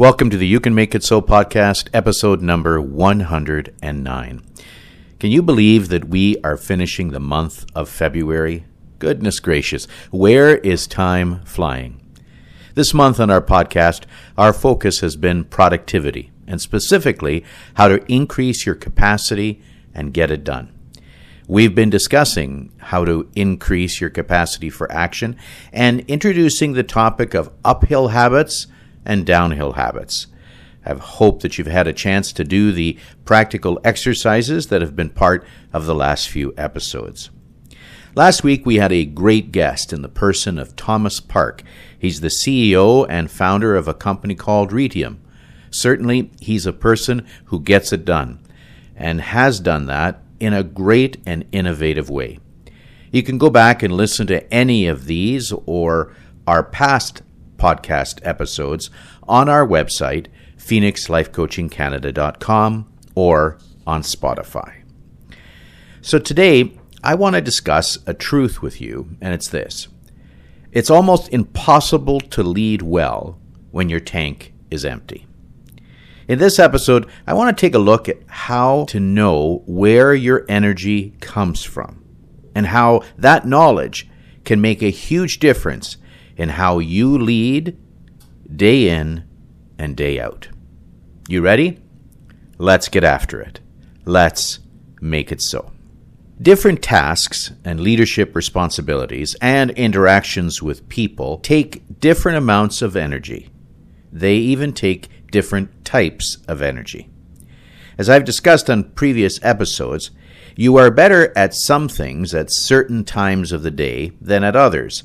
Welcome to the You Can Make It So podcast, episode number 109. Can you believe that we are finishing the month of February? Goodness gracious, where is time flying? This month on our podcast, our focus has been productivity, and specifically how to increase your capacity and get it done. We've been discussing how to increase your capacity for action and introducing the topic of uphill habits and downhill habits. I hope that you've had a chance to do the practical exercises that have been part of the last few episodes. Last week, we had a great guest in the person of Thomas Park. He's the CEO and founder of a company called Retium. Certainly, he's a person who gets it done and has done that in a great and innovative way. You can go back and listen to any of these or our past podcast episodes on our website, phoenixlifecoachingcanada.com, or on Spotify. So today, I want to discuss a truth with you, and it's this it's almost impossible to lead well when your tank is empty. In this episode, I want to take a look at how to know where your energy comes from and how that knowledge can make a huge difference in how you lead day in and day out. You ready? Let's get after it. Let's make it so. Different tasks and leadership responsibilities and interactions with people take different amounts of energy. They even take different types of energy. As I've discussed on previous episodes, you are better at some things at certain times of the day than at others,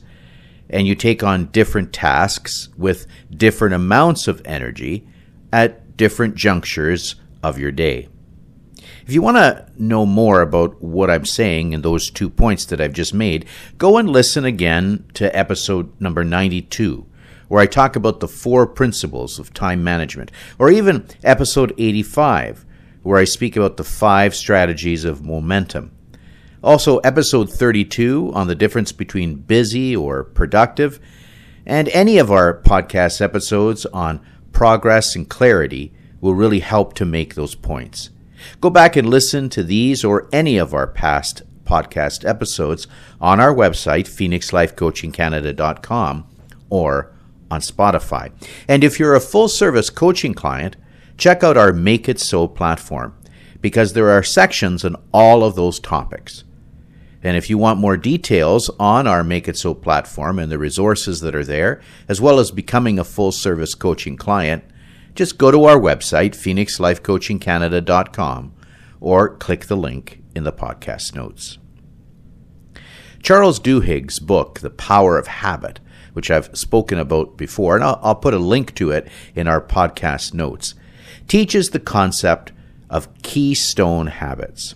and you take on different tasks with different amounts of energy at different junctures of your day. If you want to know more about what I'm saying in those two points that I've just made, go and listen again to episode number 92, where I talk about the four principles of time management, or even episode 85, where I speak about the five strategies of momentum. Also, episode 32 on the difference between busy or productive, and any of our podcast episodes on progress and clarity will really help to make those points. Go back and listen to these or any of our past podcast episodes on our website, phoenixlifecoachingcanada.com, or on Spotify. And if you're a full service coaching client, check out our Make It So platform because there are sections on all of those topics. And if you want more details on our Make It So platform and the resources that are there, as well as becoming a full service coaching client, just go to our website, phoenixlifecoachingcanada.com, or click the link in the podcast notes. Charles Duhigg's book, The Power of Habit, which I've spoken about before, and I'll, I'll put a link to it in our podcast notes, teaches the concept of keystone habits.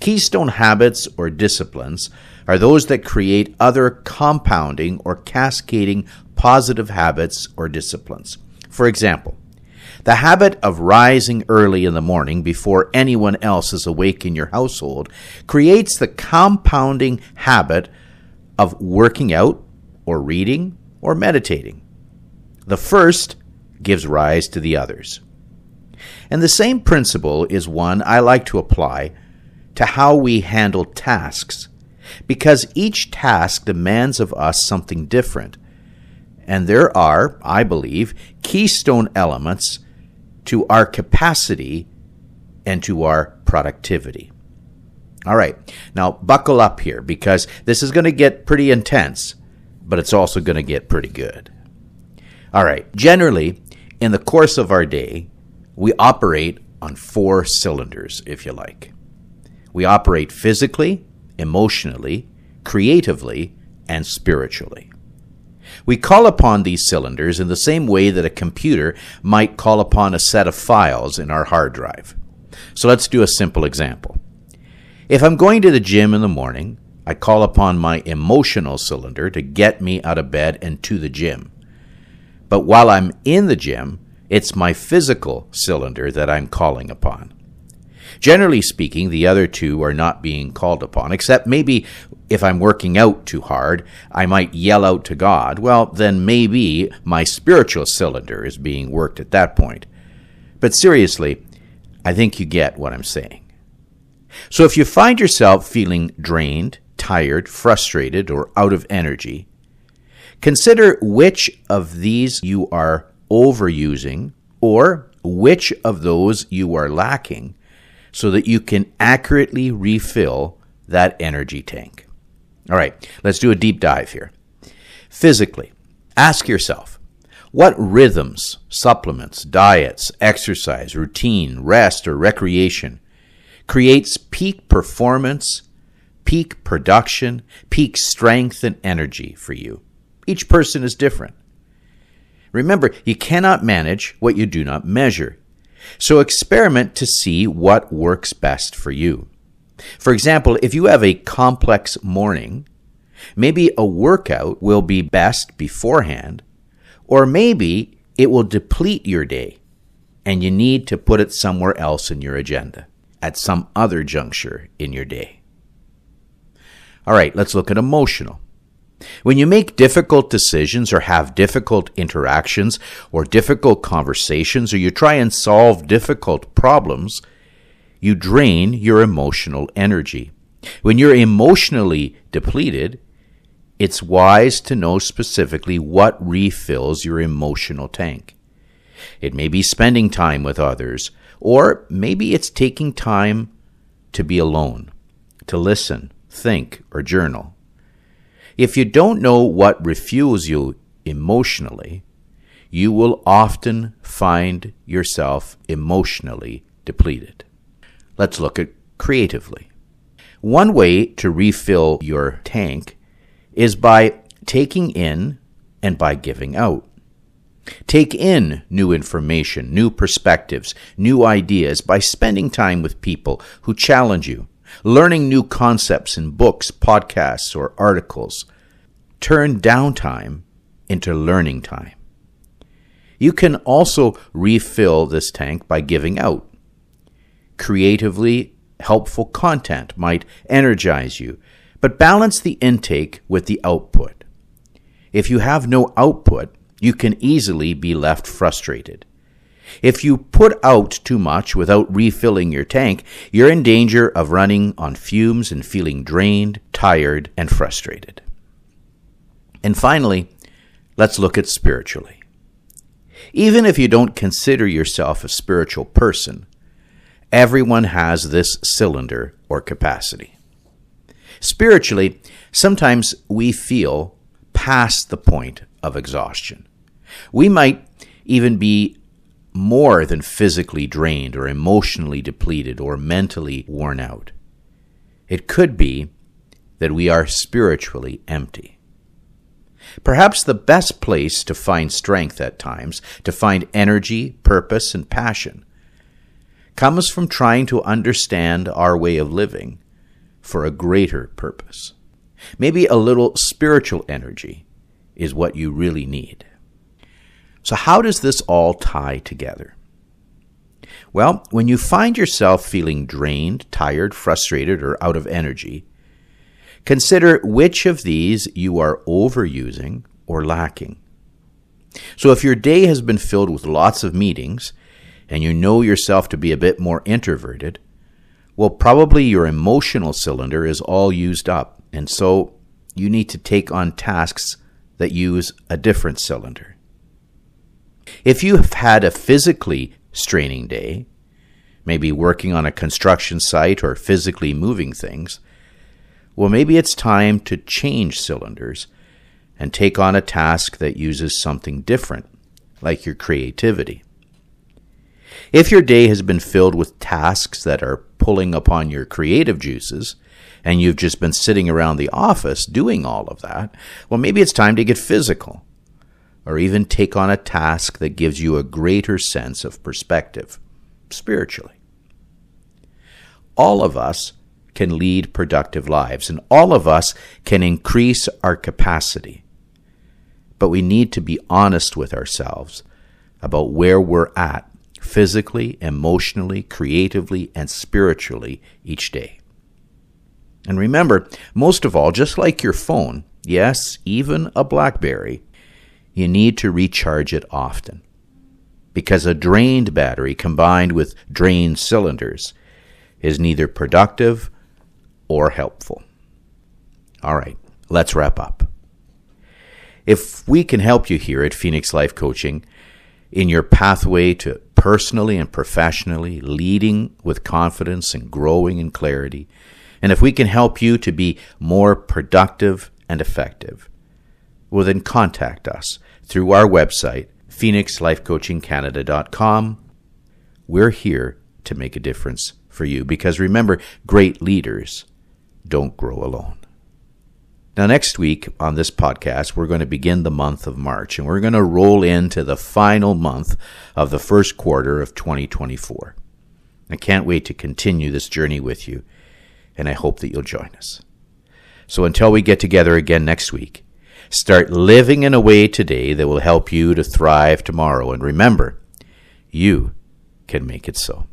Keystone habits or disciplines are those that create other compounding or cascading positive habits or disciplines. For example, the habit of rising early in the morning before anyone else is awake in your household creates the compounding habit of working out or reading or meditating. The first gives rise to the others. And the same principle is one I like to apply to how we handle tasks, because each task demands of us something different. And there are, I believe, keystone elements to our capacity and to our productivity. All right, now buckle up here because this is going to get pretty intense, but it's also going to get pretty good. All right, generally, in the course of our day, we operate on four cylinders, if you like. We operate physically, emotionally, creatively, and spiritually. We call upon these cylinders in the same way that a computer might call upon a set of files in our hard drive. So let's do a simple example. If I'm going to the gym in the morning, I call upon my emotional cylinder to get me out of bed and to the gym. But while I'm in the gym, it's my physical cylinder that I'm calling upon. Generally speaking, the other two are not being called upon, except maybe if I'm working out too hard, I might yell out to God. Well, then maybe my spiritual cylinder is being worked at that point. But seriously, I think you get what I'm saying. So if you find yourself feeling drained, tired, frustrated, or out of energy, consider which of these you are overusing or which of those you are lacking so that you can accurately refill that energy tank. All right, let's do a deep dive here. Physically, ask yourself what rhythms, supplements, diets, exercise, routine, rest, or recreation creates peak performance, peak production, peak strength, and energy for you? Each person is different. Remember, you cannot manage what you do not measure. So experiment to see what works best for you. For example, if you have a complex morning, maybe a workout will be best beforehand or maybe it will deplete your day and you need to put it somewhere else in your agenda at some other juncture in your day. All right, let's look at emotional. When you make difficult decisions or have difficult interactions or difficult conversations or you try and solve difficult problems, you drain your emotional energy. When you're emotionally depleted, it's wise to know specifically what refills your emotional tank. It may be spending time with others, or maybe it's taking time to be alone, to listen, think, or journal. If you don't know what refuels you emotionally, you will often find yourself emotionally depleted. Let's look at creatively. One way to refill your tank is by taking in and by giving out. Take in new information, new perspectives, new ideas by spending time with people who challenge you, learning new concepts in books, podcasts, or articles. Turn downtime into learning time. You can also refill this tank by giving out. Creatively helpful content might energize you but balance the intake with the output. If you have no output, you can easily be left frustrated. If you put out too much without refilling your tank, you're in danger of running on fumes and feeling drained, tired, and frustrated. And finally, let's look at spiritually. Even if you don't consider yourself a spiritual person, everyone has this cylinder or capacity. Spiritually, sometimes we feel past the point of exhaustion. We might even be more than physically drained or emotionally depleted or mentally worn out. It could be that we are spiritually empty. Perhaps the best place to find strength at times, to find energy, purpose, and passion, comes from trying to understand our way of living for a greater purpose. Maybe a little spiritual energy is what you really need. So, how does this all tie together? Well, when you find yourself feeling drained, tired, frustrated, or out of energy, consider which of these you are overusing or lacking. So, if your day has been filled with lots of meetings and you know yourself to be a bit more introverted, well, probably your emotional cylinder is all used up, and so you need to take on tasks that use a different cylinder. If you have had a physically straining day, maybe working on a construction site or physically moving things, well, maybe it's time to change cylinders and take on a task that uses something different, like your creativity. If your day has been filled with tasks that are pulling upon your creative juices, and you've just been sitting around the office doing all of that, well, maybe it's time to get physical or even take on a task that gives you a greater sense of perspective spiritually. All of us can lead productive lives, and all of us can increase our capacity. But we need to be honest with ourselves about where we're at physically, emotionally, creatively, and spiritually each day. And remember, most of all, just like your phone, yes, even a Blackberry, you need to recharge it often. Because a drained battery combined with drained cylinders is neither productive or helpful. All right, let's wrap up. If we can help you here at Phoenix Life Coaching in your pathway to personally and professionally leading with confidence and growing in clarity, and if we can help you to be more productive and effective, well, then contact us through our website, phoenixlifecoachingcanada.com. We're here to make a difference for you because remember, great leaders don't grow alone. Now, next week on this podcast, we're going to begin the month of March and we're going to roll into the final month of the first quarter of 2024. I can't wait to continue this journey with you, and I hope that you'll join us. So until we get together again next week, Start living in a way today that will help you to thrive tomorrow. And remember, you can make it so.